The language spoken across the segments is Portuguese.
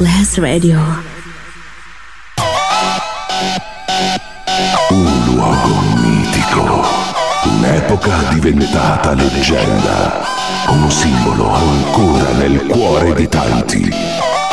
Masterclass Radio. Un luogo mitico, un'epoca diventata leggenda, un simbolo ancora nel cuore di tanti.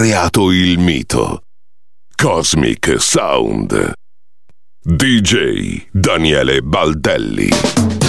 Creato il mito. Cosmic Sound. DJ Daniele Baldelli.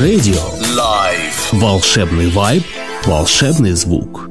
Radio. Live. Волшебный вайб, волшебный звук.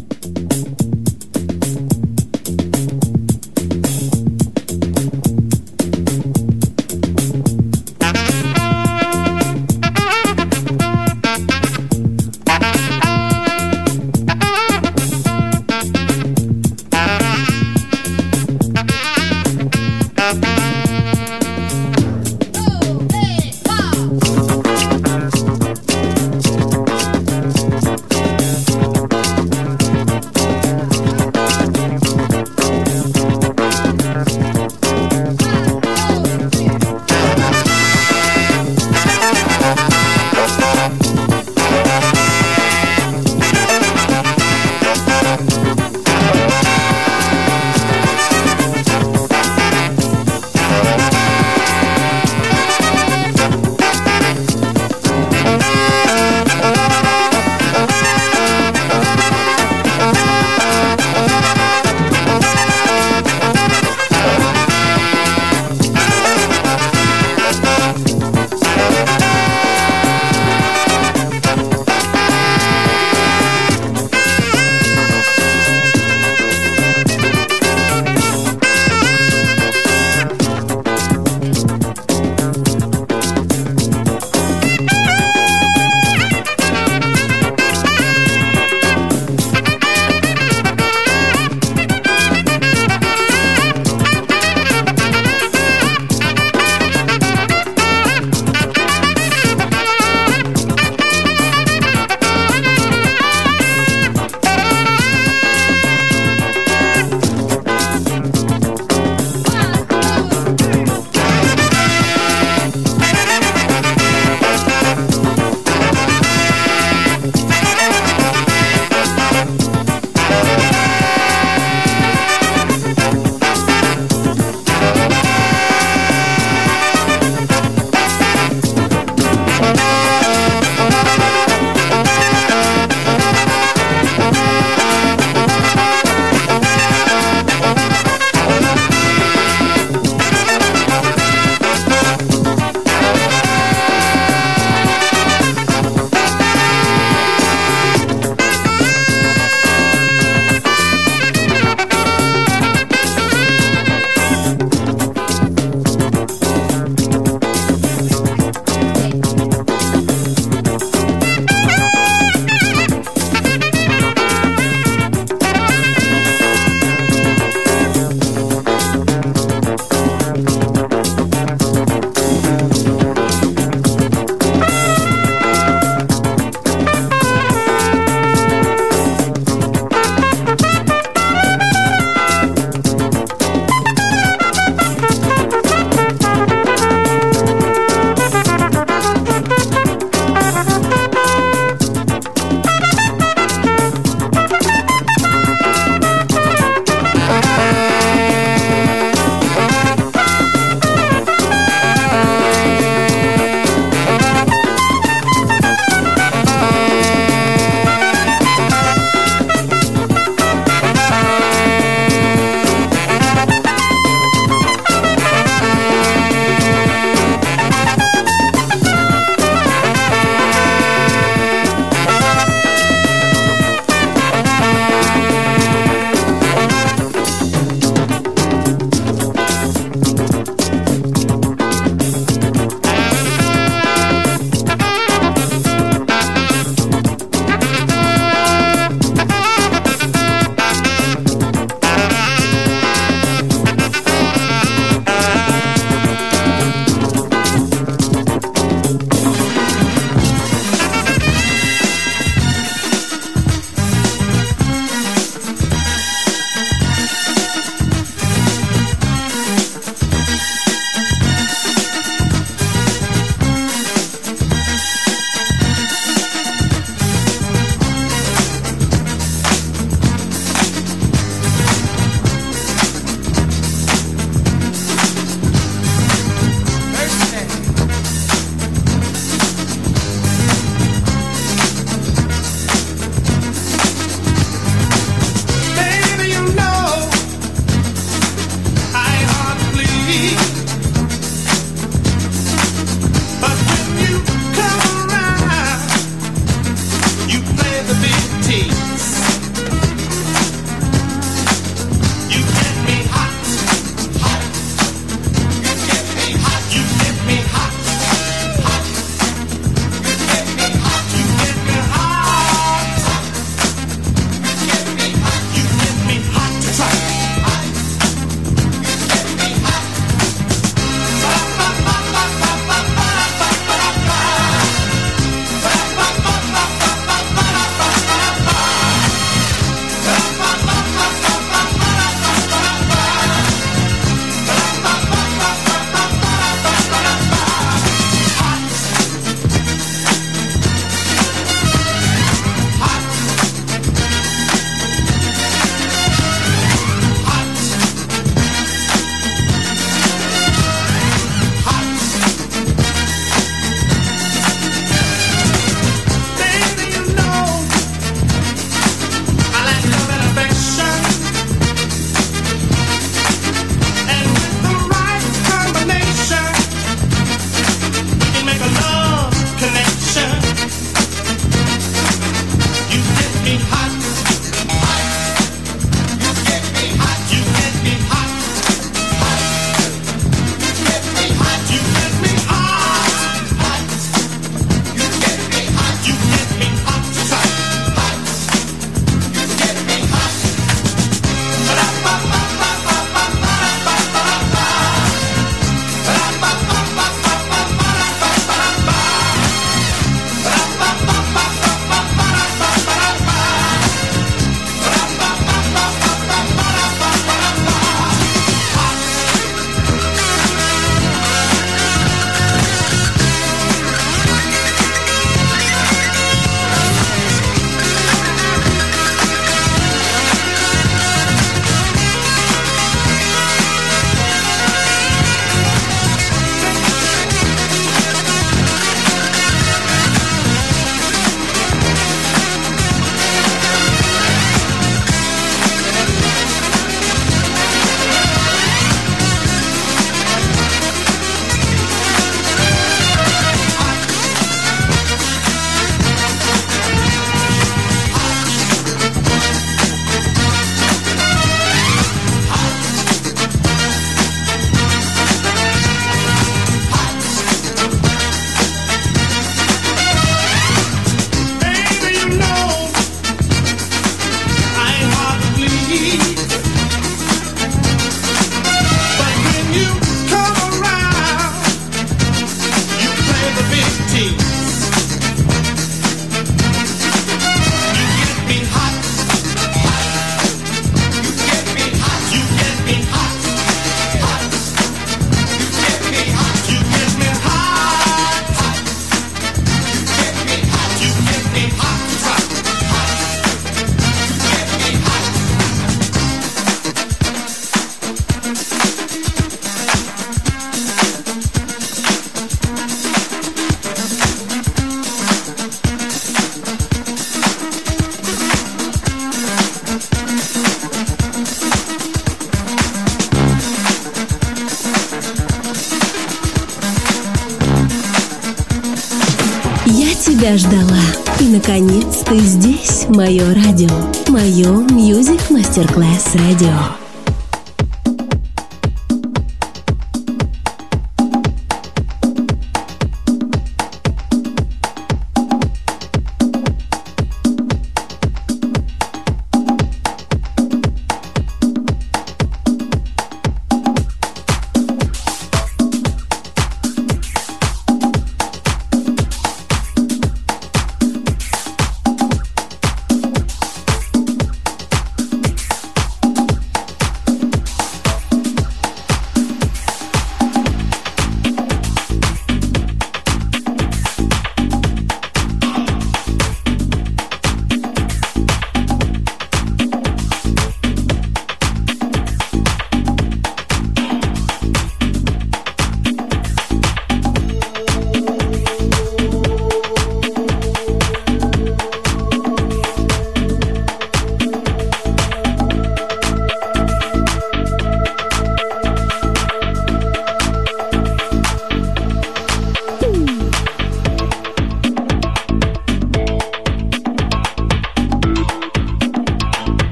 Мастер-класс радио.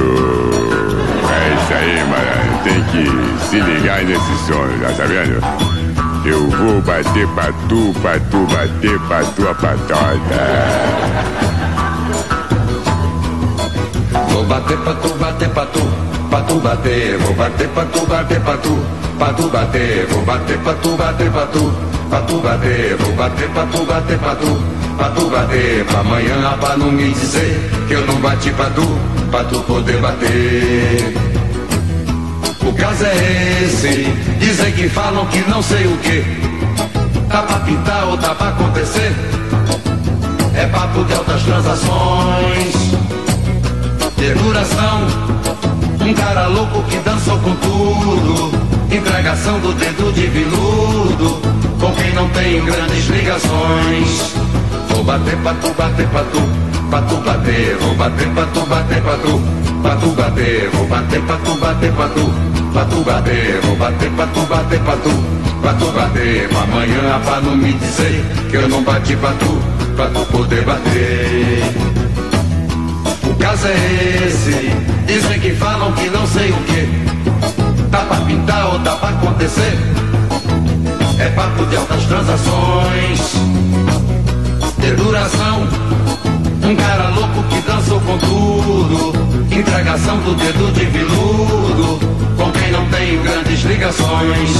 É isso aí, mano. Tem que se ligar nesse sonho, tá sabendo? Eu vou bater pra tu, pra tu bater pra tua patota. Vou bater pra tu, bater pra tu, pra tu bater. Vou bater pra tu, bater pra tu, pra tu bater. Vou bater pra tu, bater pra tu, pra tu bater. Vou bater pra tu, bater pra tu pra tu bater. Pra amanhã, pra não me dizer que eu não bati pra tu, pra tu poder bater. O caso é esse, dizem que falam que não sei o que. Tá pra pintar ou tá pra acontecer? É papo de altas transações, de duração. Um cara louco que dançou com tudo. Entregação do dedo de viludo, com quem não tem grandes ligações. Bater pra tu, bater pra tu, pra tu bater. Vou bater tu, bater pra tu, pra tu bater. Vou bater tu, bater pra tu pra tu bater, vou bater tu bater pra tu, pra tu bater, amanhã pra não me dizer que eu não bati pra tu, pra tu poder bater. O caso é esse, dizem que falam que não sei o que, tá pra pintar ou tá pra acontecer, é papo de altas transações, duração, um cara louco que dançou com tudo, entregação do dedo de viludo com quem não tenho grandes ligações.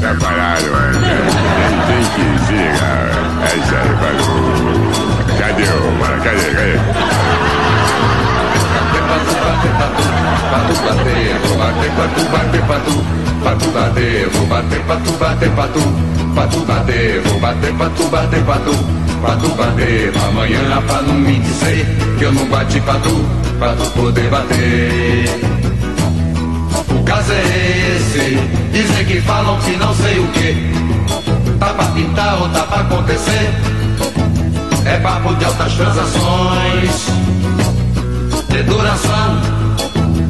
Tá, parado, mano. Tem, tem que. É isso aí, valeu. Cadê o, mano? Cadê, cadê? Bater, vou bater, patu bater, patu, patu bater, vou bater, patu bater, patu, patu bater, amanhã pra não me dizer que eu não bati patu, pra tu poder bater. O caso é esse, dizem que falam que não sei o que. Tá pra pintar ou tá pra acontecer? É papo de altas transações, de duração.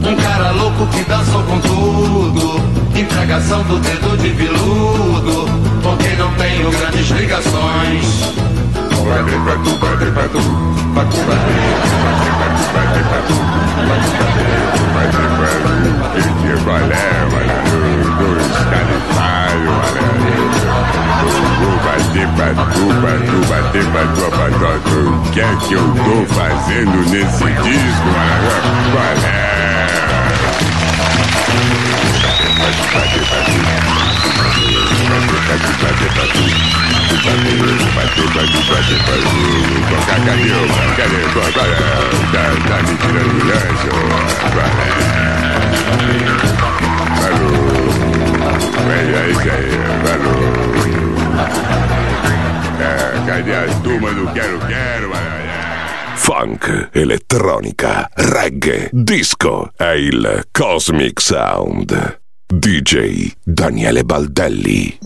Um cara louco que dançou com tudo. Entregação do dedo de viludo. Com quem não tenho grandes ligações. Que balé, malandro, dois califário, malandro. Vou bater pra tu, pra tu, bater pra tua patota. O que é que eu tô fazendo nesse disco, bateu. Cadê o Cadê? Agora tá, tá me tirando do lanche, Funk, elettronica, reggae, disco è il Cosmic Sound. DJ Daniele Baldelli.